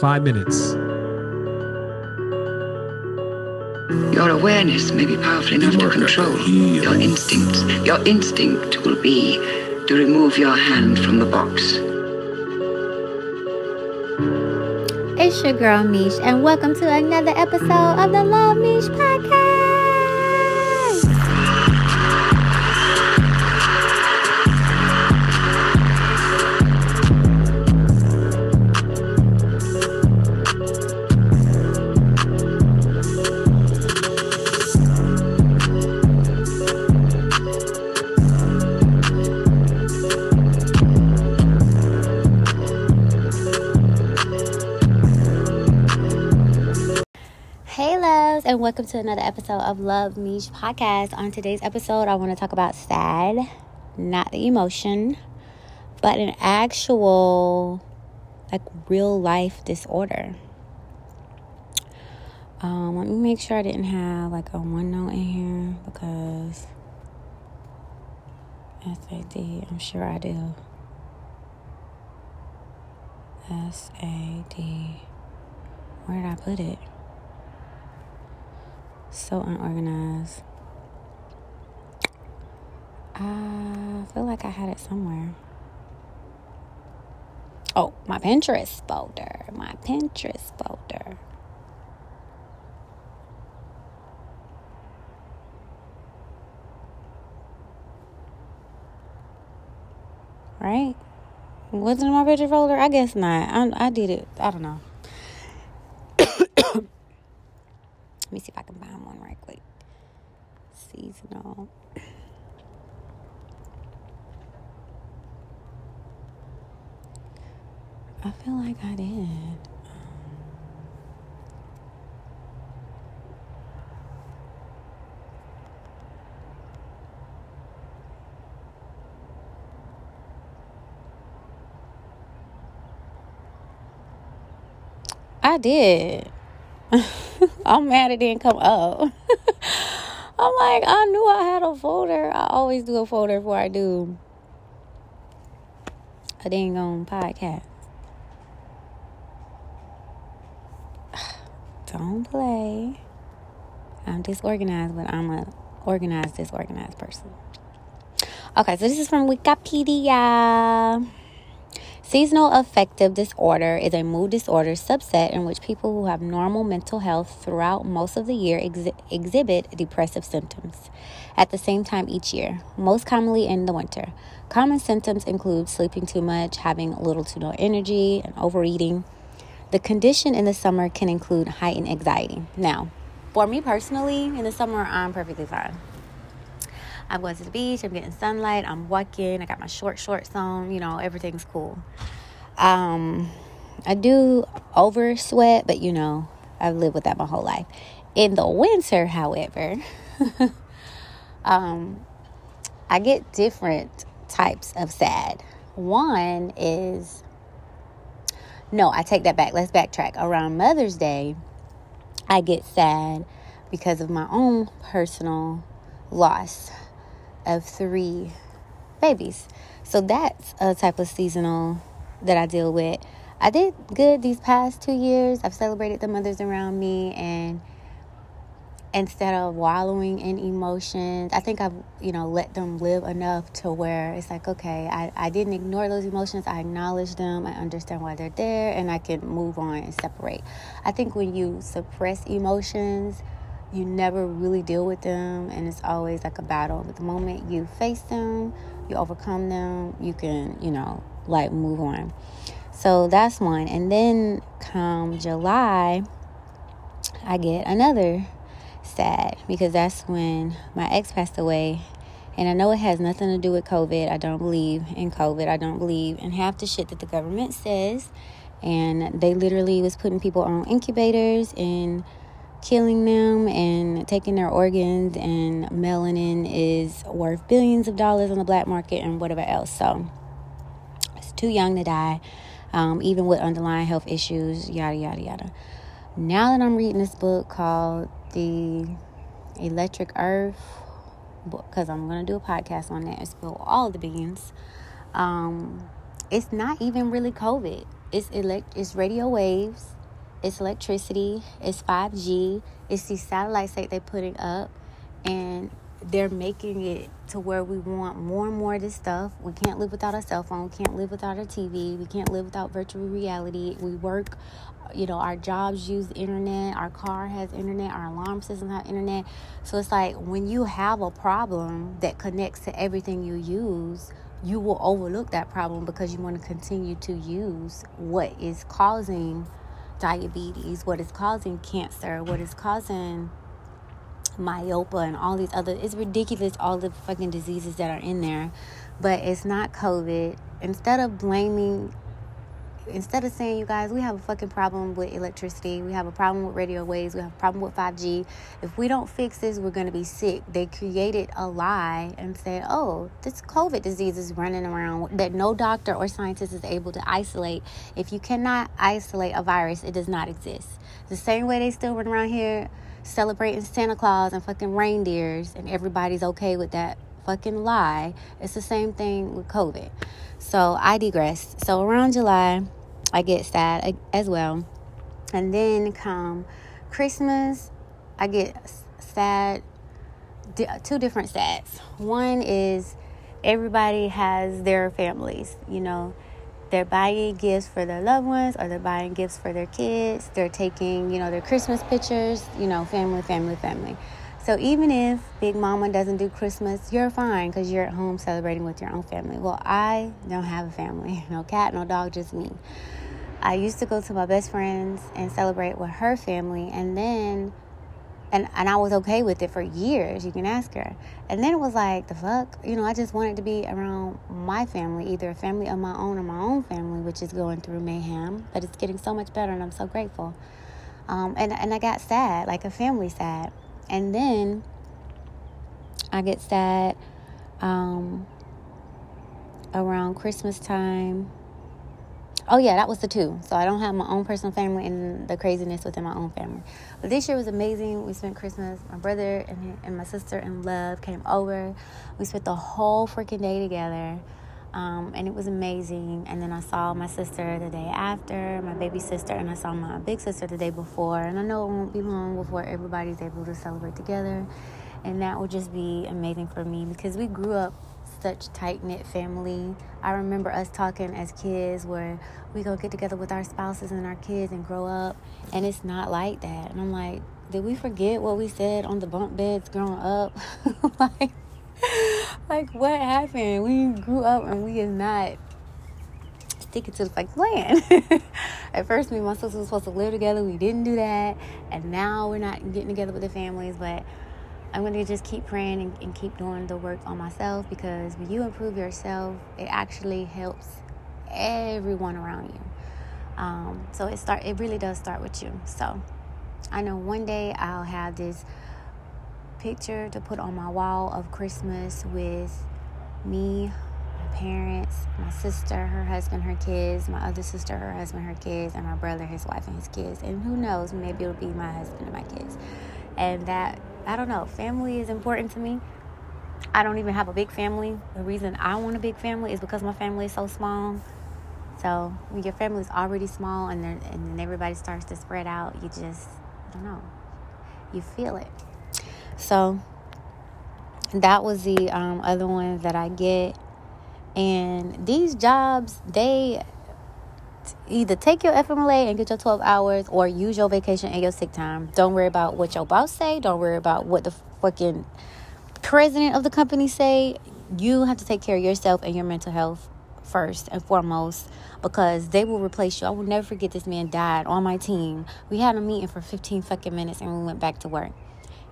Five minutes. Your awareness may be powerful enough to control your instincts. Your instinct will be to remove your hand from the box. It's your girl Meesh, and welcome to another episode of the Luv Meesh podcast. Welcome to another episode of Luv Meesh podcast. On today's episode, I want to talk about sad, not the emotion, but an actual, like, real life disorder. Um, let me make sure I didn't have like a one note in here because SAD, I'm sure I do. SAD. Where did I put it? So unorganized. I feel like I had it somewhere. Oh, my Pinterest folder. My Pinterest folder. Right? Was it in my Pinterest folder? I guess not. I, I did it. I don't know. Let me see if I can find one right quick. Seasonal. I feel like I did. Um, I did. I'm mad it didn't come up. I'm like, I knew I had a folder. I always do a folder before I do a dang on podcast. Don't play. I'm disorganized, but I'm a organized, disorganized person. Okay, so this is from Wikipedia. Seasonal affective disorder is a mood disorder subset in which people who have normal mental health throughout most of the year ex- exhibit depressive symptoms at the same time each year, most commonly in the winter. Common symptoms include sleeping too much, having little to no energy, and overeating. The condition in the summer can include heightened anxiety. Now, for me personally, in the summer, I'm perfectly fine. I'm going to the beach, I'm getting sunlight, I'm walking, I got my short shorts on, you know, everything's cool. Um, I do over sweat, but you know, I've lived with that my whole life. In the winter, however, um, I get different types of sad. One is, no, I take that back. Let's backtrack. Around Mother's Day, I get sad because of my own personal loss of three babies. So that's a type of seasonal that I deal with. I did good these past two years. I've celebrated the mothers around me and instead of wallowing in emotions, I think I've, you know, let them live enough to where it's like, okay, I, I didn't ignore those emotions. I acknowledge them. I understand why they're there and I can move on and separate. I think when you suppress emotions, you never really deal with them and it's always like a battle. But the moment you face them you overcome them you can you know like move on. So that's one. And then come july i get another sad because that's when my ex passed away. And i know it has nothing to do with covid. I don't believe in covid. I don't believe in half the shit that the government says. And they literally was putting people on incubators and killing them and taking their organs and melanin is worth billions of dollars on the black market and whatever else. So it's too young to die um, even with underlying health issues yada yada yada. Now that i'm reading this book called the electric earth because i'm going to do a podcast on that and spill all the beans um, it's not even really covid. It's elect it's radio waves, it's electricity, it's 5G, it's these satellites that they're putting up and they're making it to where we want more and more of this stuff. We can't live without a cell phone. Can't live without a TV. We can't live without virtual reality. We work, you know, our jobs use internet. Our car has internet. Our alarm system has internet. So it's like when you have a problem that connects to everything you use, you will overlook that problem because you want to continue to use what is causing diabetes, what is causing cancer, what is causing myopia and all these other it's ridiculous all the fucking diseases that are in there. But it's not covid. Instead of blaming instead of saying you guys we have a fucking problem with electricity we have a problem with radio waves we have a problem with 5g if we don't fix this we're going to be sick they created a lie and said oh this covid disease is running around that no doctor or scientist is able to isolate if you cannot isolate a virus it does not exist the same way they still run around here celebrating Santa Claus and fucking reindeers, and everybody's okay with that fucking lie. It's the same thing with COVID. So I digress. So around July, I get sad as well. And then come Christmas, I get sad. Two different sads. One is everybody has their families, you know they're buying gifts for their loved ones or they're buying gifts for their kids. They're taking, you know, their Christmas pictures, you know, family, family, family. So even if Big Mama doesn't do Christmas, you're fine because you're at home celebrating with your own family. Well, I don't have a family. No cat, no dog, just me. I used to go to my best friend's and celebrate with her family and then and and I was okay with it for years. You can ask her. And then it was like the fuck, you know. I just wanted to be around my family, either a family of my own or my own family, which is going through mayhem. But it's getting so much better, and I'm so grateful. Um, and and I got sad, like a family sad. And then I get sad um, around Christmas time Oh yeah, that was the two. So I don't have my own personal family and the craziness within my own family. But this year was amazing. We spent Christmas. My brother and, and my sister in love came over. We spent the whole freaking day together. Um, and it was amazing. And then I saw my sister the day after, my baby sister, and I saw my big sister the day before. And I know it won't be long before everybody's able to celebrate together. And that will just be amazing for me because we grew up such tight knit family. I remember us talking as kids where we go get together with our spouses and our kids and grow up, and it's not like that. And I'm like, did we forget what we said on the bunk beds growing up? like, like what happened? We grew up and we is not sticking to the like plan. At first, me and my sister was supposed to live together. We didn't do that, and now we're not getting together with the families, but I'm going to just keep praying and, and, keep doing the work on myself because when you improve yourself, it actually helps everyone around you. Um, so it start it really does start with you. So I know one day I'll have this picture to put on my wall of Christmas with me, my parents, my sister, her husband, her kids, my other sister, her husband, her kids, and my brother, his wife, and his kids. And who knows, maybe it'll be my husband and my kids. And that I don't know. Family is important to me. I don't even have a big family. The reason I want a big family is because my family is so small. So when your family is already small and then and then everybody starts to spread out, you just I don't know. You feel it. So that was the um, other one that I get. And these jobs, they either take your FMLA and get your 12 hours or use your vacation and your sick time. Don't worry about what your boss say. Don't worry about what the fucking president of the company say. You have to take care of yourself and your mental health first and foremost because they will replace you. I will never forget this man died on my team. We had a meeting for 15 fucking minutes and we went back to work.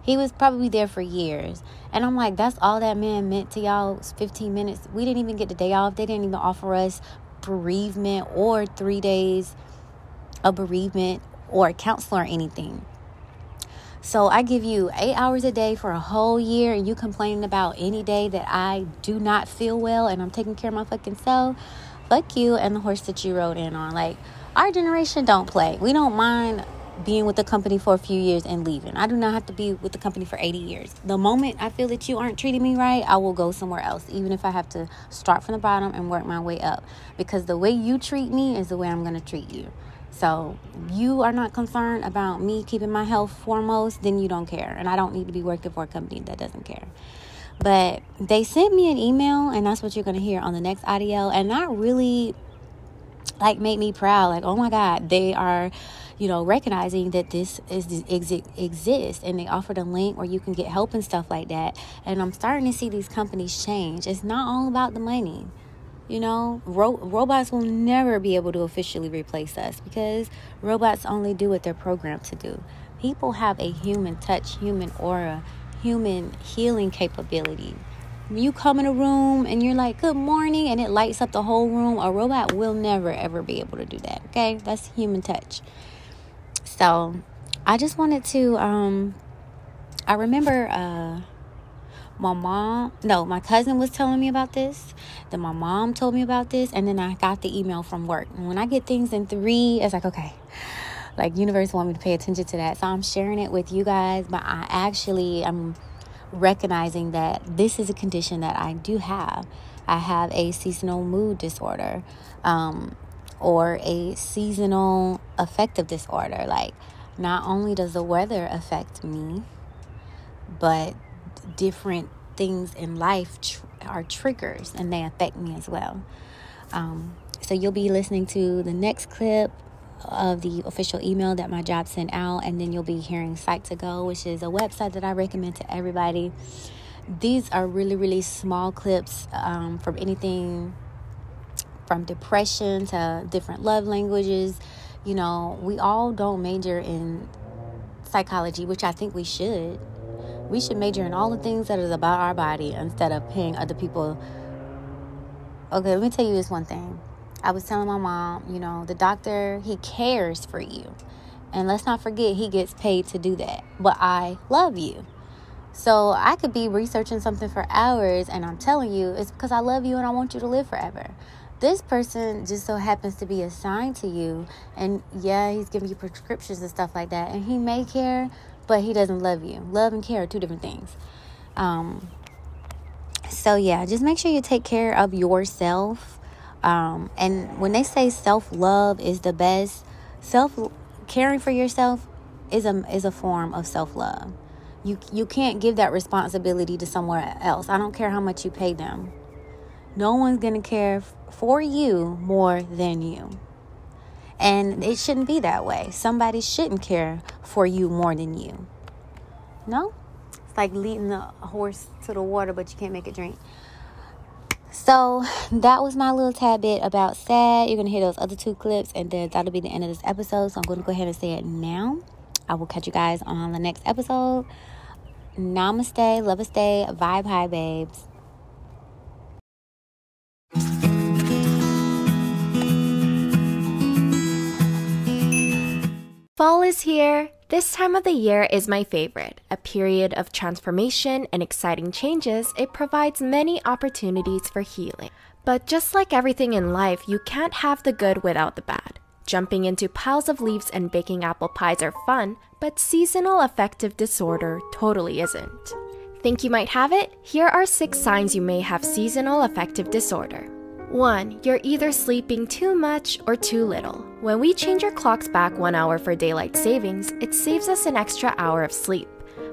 He was probably there for years. And I'm like, that's all that man meant to y'all 15 minutes. We didn't even get the day off. They didn't even offer us bereavement or three days of bereavement or a counselor or anything. So I give you eight hours a day for a whole year, and you complaining about any day that I do not feel well and I'm taking care of my fucking self. Fuck you and the horse that you rode in on. Like, our generation don't play. We don't mind being with the company for a few years and leaving. I do not have to be with the company for 80 years. The moment I feel that you aren't treating me right, I will go somewhere else, even if I have to start from the bottom and work my way up. Because the way you treat me is the way I'm going to treat you. So, you are not concerned about me keeping my health foremost, then you don't care. And I don't need to be working for a company that doesn't care. But they sent me an email, and that's what you're going to hear on the next audio. And that really like made me proud like oh my god they are you know recognizing that this is exists and they offered a link where you can get help and stuff like that and i'm starting to see these companies change it's not all about the money you know ro- robots will never be able to officially replace us because robots only do what they're programmed to do people have a human touch human aura human healing capability you come in a room and you're like, good morning, and it lights up the whole room, a robot will never ever be able to do that. Okay? That's human touch. So I just wanted to um I remember uh my mom no my cousin was telling me about this then my mom told me about this and then i got the email from work. And when i get things in three it's like okay like universe want me to pay attention to that. So i'm sharing it with you guys but i actually i'm recognizing that this is a condition that I do have. I have a seasonal mood disorder. Um, or a seasonal affective disorder. Like, not only does the weather affect me, but different things in life tr- are triggers and they affect me as well. Um, so, you'll be listening to the next clip of the official email that my job sent out, and then you'll be hearing Psych2Go, which is a website that I recommend to everybody. These are really, really small clips um, from anything from depression to different love languages. You know, we all don't major in psychology, which I think we should. We should major in all the things that is about our body instead of paying other people. Okay, let me tell you this one thing I was telling my mom, you know, the doctor, he cares for you. And let's not forget, he gets paid to do that. But I love you. So I could be researching something for hours and I'm telling you it's because I love you and I want you to live forever. This person just so happens to be assigned to you. And yeah, he's giving you prescriptions and stuff like that. And he may care, but he doesn't love you. Love and care are two different things. Um, so yeah, just make sure you take care of yourself um, and when they say self love is the best, self caring for yourself is a is a form of self love. You you can't give that responsibility to somewhere else. I don't care how much you pay them. No one's gonna care for you more than you. And it shouldn't be that way. Somebody shouldn't care for you more than you. No? It's like leading the horse to the water, but you can't make it drink. So that was my little tad bit about sad. You're gonna hear those other two clips, and then that'll be the end of this episode. So I'm gonna go ahead and say it now. I will catch you guys on the next episode. Namaste, Lovaste, vibe high, babes. Fall is here. This time of the year is my favorite. A period of transformation and exciting changes, it provides many opportunities for healing. But just like everything in life, you can't have the good without the bad. Jumping into piles of leaves and baking apple pies are fun, but seasonal affective disorder totally isn't. Think you might have it? Here are six signs you may have seasonal affective disorder. 1. You're either sleeping too much or too little. When we change our clocks back one hour for daylight savings, it saves us an extra hour of sleep.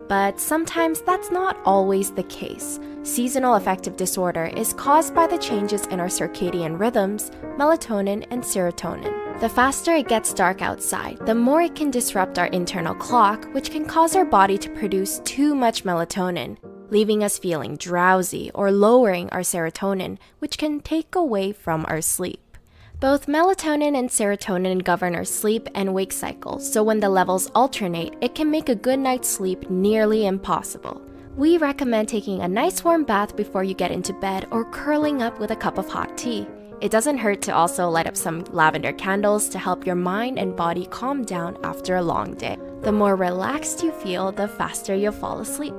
But sometimes that's not always the case. Seasonal affective disorder is caused by the changes in our circadian rhythms, melatonin, and serotonin. The faster it gets dark outside, the more it can disrupt our internal clock, which can cause our body to produce too much melatonin, leaving us feeling drowsy or lowering our serotonin, which can take away from our sleep. Both melatonin and serotonin govern our sleep and wake cycles, so when the levels alternate, it can make a good night's sleep nearly impossible. We recommend taking a nice warm bath before you get into bed or curling up with a cup of hot tea. It doesn't hurt to also light up some lavender candles to help your mind and body calm down after a long day. The more relaxed you feel, the faster you'll fall asleep.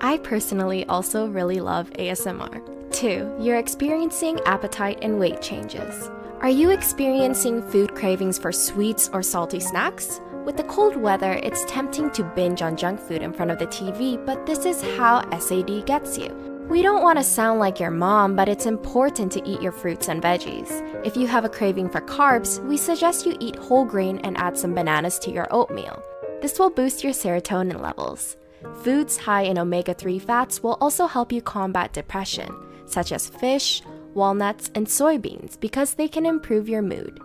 I personally also really love ASMR. 2. You're experiencing appetite and weight changes. Are you experiencing food cravings for sweets or salty snacks? With the cold weather, it's tempting to binge on junk food in front of the TV, but this is how SAD gets you. We don't want to sound like your mom, but it's important to eat your fruits and veggies. If you have a craving for carbs, we suggest you eat whole grain and add some bananas to your oatmeal. This will boost your serotonin levels. Foods high in omega 3 fats will also help you combat depression, such as fish, walnuts, and soybeans, because they can improve your mood.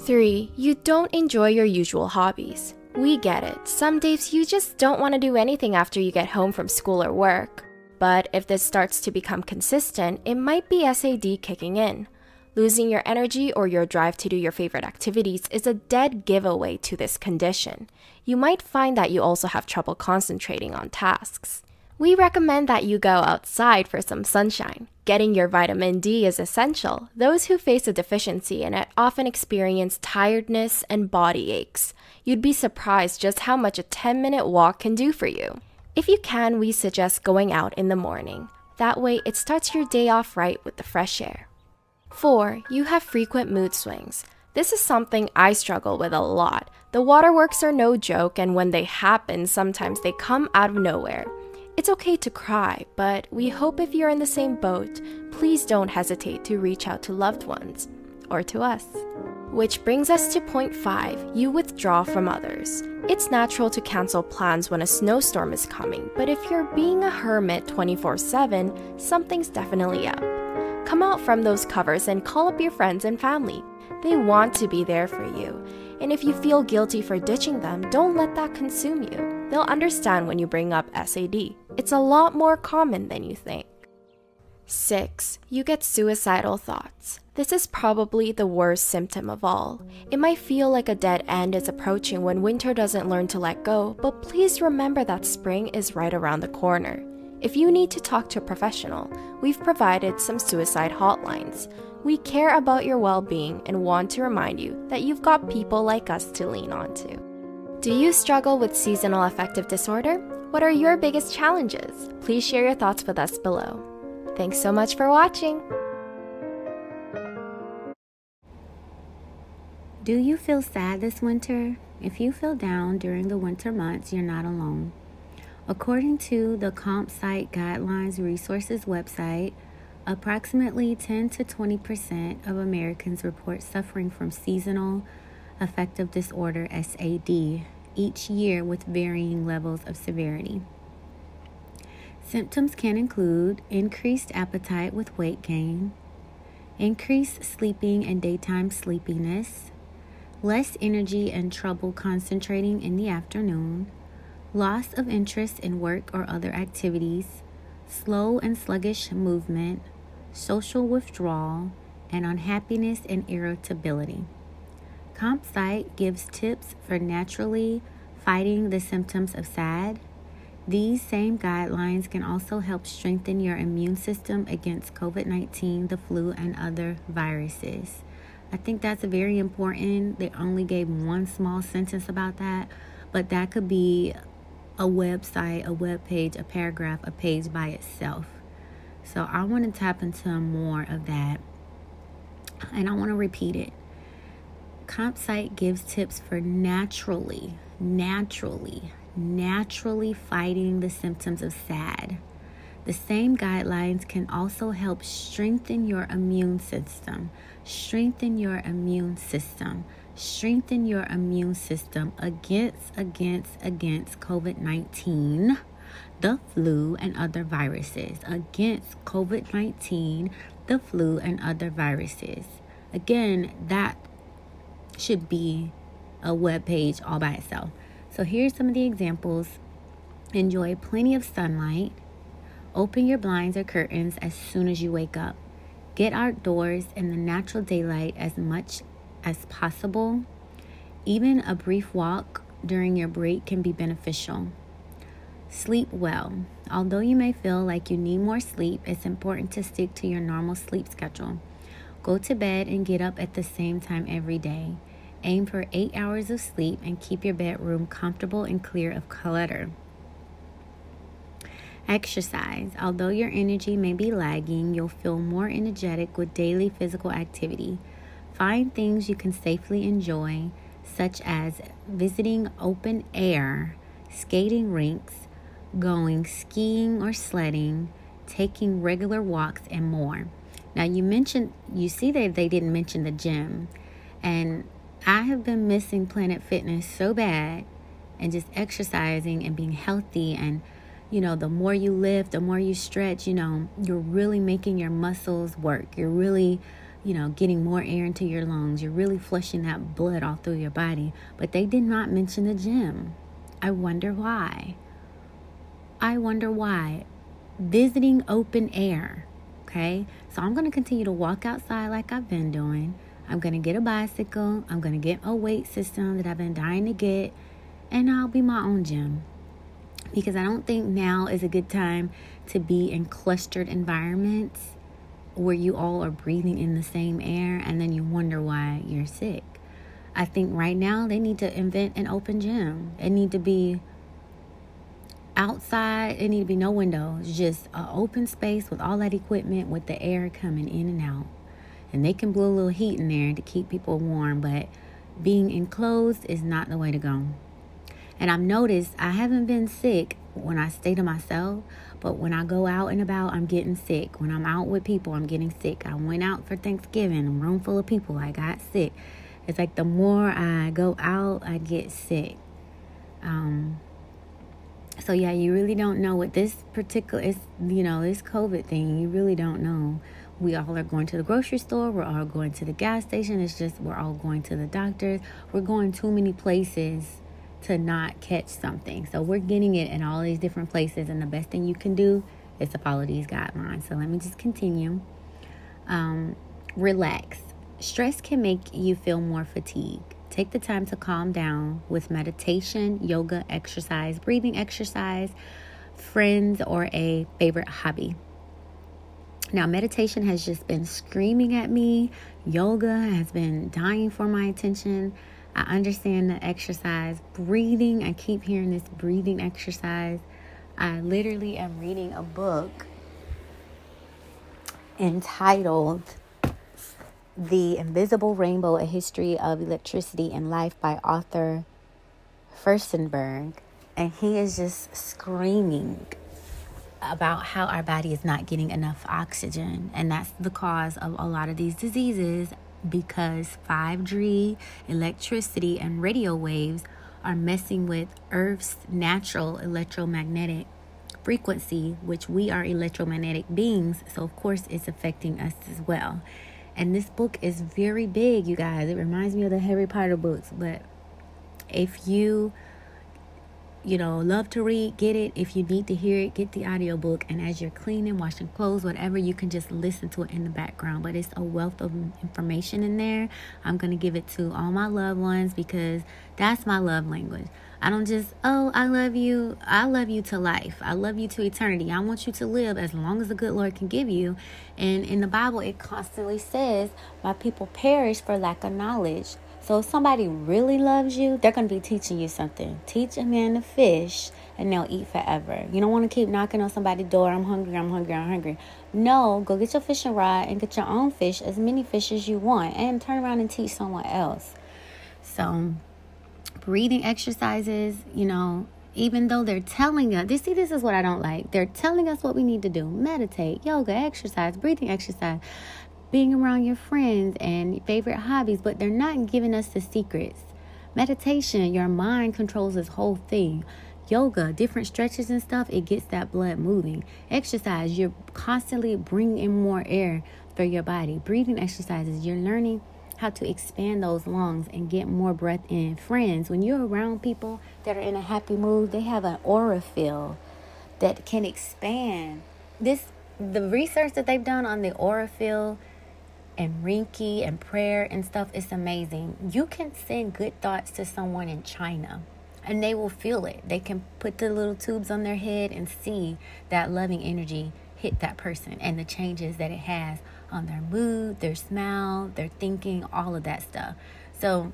3. You don't enjoy your usual hobbies. We get it. Some days you just don't want to do anything after you get home from school or work. But if this starts to become consistent, it might be SAD kicking in. Losing your energy or your drive to do your favorite activities is a dead giveaway to this condition. You might find that you also have trouble concentrating on tasks. We recommend that you go outside for some sunshine. Getting your vitamin D is essential. Those who face a deficiency in it often experience tiredness and body aches. You'd be surprised just how much a 10 minute walk can do for you. If you can, we suggest going out in the morning. That way, it starts your day off right with the fresh air. 4. You have frequent mood swings. This is something I struggle with a lot. The waterworks are no joke, and when they happen, sometimes they come out of nowhere. It's okay to cry, but we hope if you're in the same boat, please don't hesitate to reach out to loved ones or to us. Which brings us to point 5 you withdraw from others. It's natural to cancel plans when a snowstorm is coming, but if you're being a hermit 24 7, something's definitely up. Come out from those covers and call up your friends and family. They want to be there for you. And if you feel guilty for ditching them, don't let that consume you. They'll understand when you bring up SAD. It's a lot more common than you think. 6. You get suicidal thoughts. This is probably the worst symptom of all. It might feel like a dead end is approaching when winter doesn't learn to let go, but please remember that spring is right around the corner. If you need to talk to a professional, we've provided some suicide hotlines. We care about your well being and want to remind you that you've got people like us to lean on to. Do you struggle with seasonal affective disorder? What are your biggest challenges? Please share your thoughts with us below. Thanks so much for watching! Do you feel sad this winter? If you feel down during the winter months, you're not alone. According to the ComPsych Guidelines Resources website, approximately 10 to 20 percent of Americans report suffering from seasonal affective disorder SAD each year with varying levels of severity. Symptoms can include increased appetite with weight gain, increased sleeping and daytime sleepiness, less energy and trouble concentrating in the afternoon, loss of interest in work or other activities, slow and sluggish movement, social withdrawal, and unhappiness and irritability. ComPsych gives tips for naturally fighting the symptoms of SAD. These same guidelines can also help strengthen your immune system against COVID 19, the flu, and other viruses. I think that's very important. They only gave one small sentence about that, but that could be a website, a web page, a paragraph, a page by itself. So I want to tap into more of that. And I want to repeat it. ComPsych gives tips for naturally, naturally, naturally fighting the symptoms of SAD. The same guidelines can also help strengthen your immune system. Strengthen your immune system. Strengthen your immune system against against against COVID-19, the flu and other viruses. Against COVID-19, the flu and other viruses. Again, that should be a web page all by itself. So here's some of the examples. Enjoy plenty of sunlight. Open your blinds or curtains as soon as you wake up. Get outdoors in the natural daylight as much as possible. Even a brief walk during your break can be beneficial. Sleep well. Although you may feel like you need more sleep, it's important to stick to your normal sleep schedule. Go to bed and get up at the same time every day. Aim for eight hours of sleep and keep your bedroom comfortable and clear of clutter. Exercise. Although your energy may be lagging, you'll feel more energetic with daily physical activity. Find things you can safely enjoy, such as visiting open air, skating rinks, going skiing or sledding, taking regular walks, and more. Now, you mentioned, you see that they didn't mention the gym. And I have been missing Planet Fitness so bad and just exercising and being healthy. And, you know, the more you lift, the more you stretch, you know, you're really making your muscles work. You're really, you know, getting more air into your lungs. You're really flushing that blood all through your body. But they did not mention the gym. I wonder why. I wonder why. Visiting open air. Okay. So I'm going to continue to walk outside like I've been doing. I'm going to get a bicycle. I'm going to get a weight system that I've been dying to get. And I'll be my own gym. Because I don't think now is a good time to be in clustered environments where you all are breathing in the same air and then you wonder why you're sick. I think right now they need to invent an open gym. It need to be outside. It need to be no windows, just an open space with all that equipment with the air coming in and out. And they can blow a little heat in there to keep people warm, but being enclosed is not the way to go. And I've noticed I haven't been sick when I stay to myself, but when I go out and about, I'm getting sick. When I'm out with people, I'm getting sick. I went out for Thanksgiving, a room full of people, I got sick. It's like the more I go out, I get sick. Um, so yeah, you really don't know what this particular is. You know, this COVID thing. You really don't know. We all are going to the grocery store. We're all going to the gas station. It's just we're all going to the doctors. We're going too many places to not catch something. So we're getting it in all these different places, and the best thing you can do is to follow these guidelines. So let me just continue. Um, relax. Stress can make you feel more fatigued. Take the time to calm down with meditation, yoga, exercise, breathing exercise, friends, or a favorite hobby. Now, meditation has just been screaming at me. Yoga has been dying for my attention. I understand the exercise. Breathing, I keep hearing this breathing exercise. I literally am reading a book entitled the Invisible Rainbow A History of Electricity and Life by Arthur Firstenberg. And he is just screaming about how our body is not getting enough oxygen. And that's the cause of a lot of these diseases because 5G, electricity, and radio waves are messing with Earth's natural electromagnetic frequency, which we are electromagnetic beings. So, of course, it's affecting us as well. And this book is very big, you guys. It reminds me of the Harry Potter books. But if you, you know, love to read, get it. If you need to hear it, get the audiobook. And as you're cleaning, washing clothes, whatever, you can just listen to it in the background. But it's a wealth of information in there. I'm going to give it to all my loved ones because that's my love language. I don't just, oh, I love you. I love you to life. I love you to eternity. I want you to live as long as the good Lord can give you. And in the Bible, it constantly says, My people perish for lack of knowledge. So if somebody really loves you, they're going to be teaching you something. Teach a man to fish and they'll eat forever. You don't want to keep knocking on somebody's door. I'm hungry, I'm hungry, I'm hungry. No, go get your fishing rod and get your own fish, as many fish as you want, and turn around and teach someone else. So, breathing exercises, you know, even though they're telling us, this see, this is what I don't like. They're telling us what we need to do meditate, yoga, exercise, breathing exercise, being around your friends and favorite hobbies, but they're not giving us the secrets. Meditation, your mind controls this whole thing. Yoga, different stretches and stuff, it gets that blood moving. Exercise, you're constantly bringing in more air for your body. Breathing exercises, you're learning how to expand those lungs and get more breath in. Friends, when you're around people that are in a happy mood, they have an aura field that can expand. This the research that they've done on the aura field and Reiki and prayer and stuff, it's amazing. You can send good thoughts to someone in China and they will feel it. They can put the little tubes on their head and see that loving energy hit that person and the changes that it has on their mood, their smile, their thinking, all of that stuff. So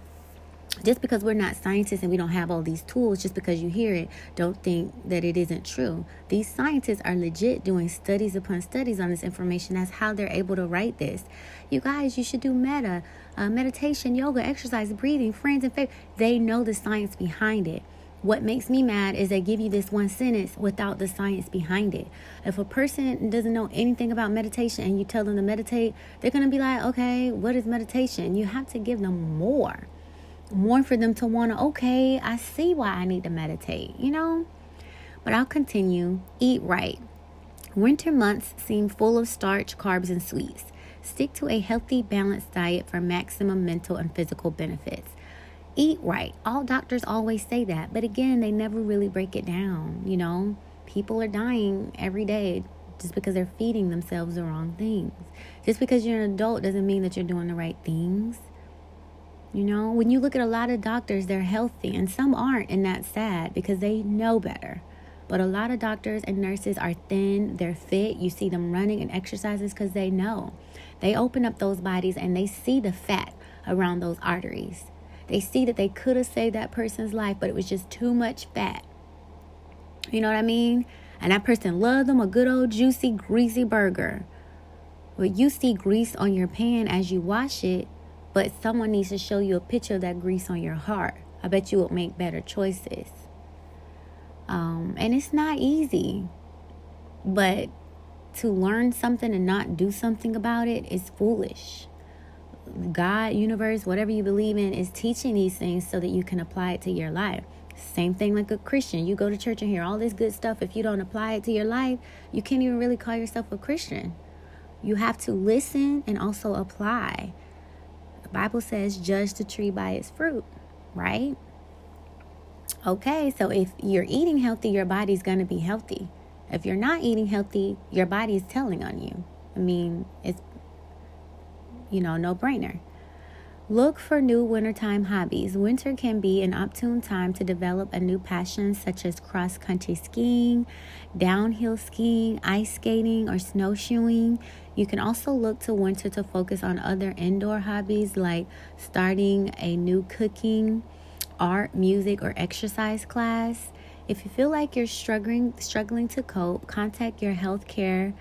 just because we're not scientists and we don't have all these tools, just because you hear it, don't think that it isn't true. These scientists are legit doing studies upon studies on this information. That's how they're able to write this. You guys, you should do meta, uh, meditation, yoga, exercise, breathing, friends, and faith. They know the science behind it. What makes me mad is they give you this one sentence without the science behind it. If a person doesn't know anything about meditation and you tell them to meditate, they're going to be like, okay, what is meditation? You have to give them more more for them to want to, okay, I see why I need to meditate, you know? But I'll continue. Eat right. Winter months seem full of starch, carbs, and sweets. Stick to a healthy, balanced diet for maximum mental and physical benefits. Eat right. All doctors always say that, but again, they never really break it down. You know, people are dying every day just because they're feeding themselves the wrong things. Just because you're an adult doesn't mean that you're doing the right things. You know, when you look at a lot of doctors, they're healthy, and some aren't, and that's sad because they know better. But a lot of doctors and nurses are thin, they're fit. You see them running and exercises because they know. They open up those bodies and they see the fat around those arteries. They see that they could have saved that person's life, but it was just too much fat. You know what I mean? And that person loved them a good old juicy, greasy burger. Well, you see grease on your pan as you wash it, but someone needs to show you a picture of that grease on your heart. I bet you will make better choices. Um, and it's not easy, but to learn something and not do something about it is foolish. God, universe, whatever you believe in, is teaching these things so that you can apply it to your life. Same thing like a Christian. You go to church and hear all this good stuff. If you don't apply it to your life, you can't even really call yourself a Christian. You have to listen and also apply. Bible says, judge the tree by its fruit, right? Okay, so if you're eating healthy, your body's going to be healthy. If you're not eating healthy, your body is telling on you. I mean, it's, you know, no brainer. Look for new wintertime hobbies. Winter can be an opportune time to develop a new passion such as cross country skiing, downhill skiing, ice skating, or snowshoeing. You can also look to winter to focus on other indoor hobbies like starting a new cooking, art, music, or exercise class. If you feel like you're struggling struggling to cope, contact your healthcare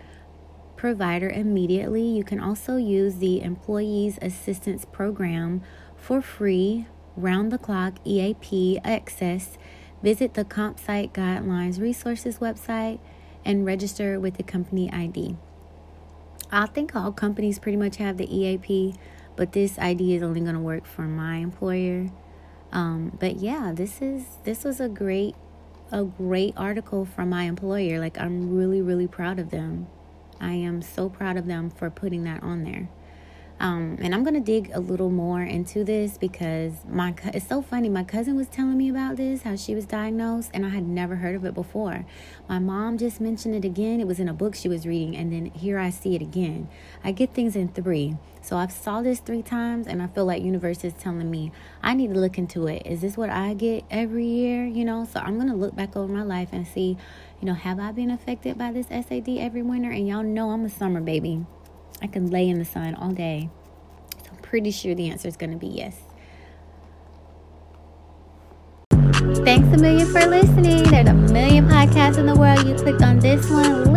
provider immediately. You can also use the Employees Assistance Program for free, round the clock EAP access. Visit the ComPsych Guidelines Resources website and register with the company ID. I think all companies pretty much have the EAP, but this ID is only going to work for my employer. Um, but yeah, this is this was a great a great article from my employer. Like I'm really really proud of them. I am so proud of them for putting that on there. Um, and I'm gonna dig a little more into this because my it's so funny. My cousin was telling me about this, how she was diagnosed, and I had never heard of it before. My mom just mentioned it again. It was in a book she was reading, and then here I see it again. I get things in three, so I've saw this three times, and I feel like universe is telling me I need to look into it. Is this what I get every year? You know, so I'm gonna look back over my life and see, you know, have I been affected by this SAD every winter? And y'all know I'm a summer baby. I can lay in the sun all day. So I'm pretty sure the answer is going to be yes. Thanks a million for listening. There's a million podcasts in the world. You clicked on this one,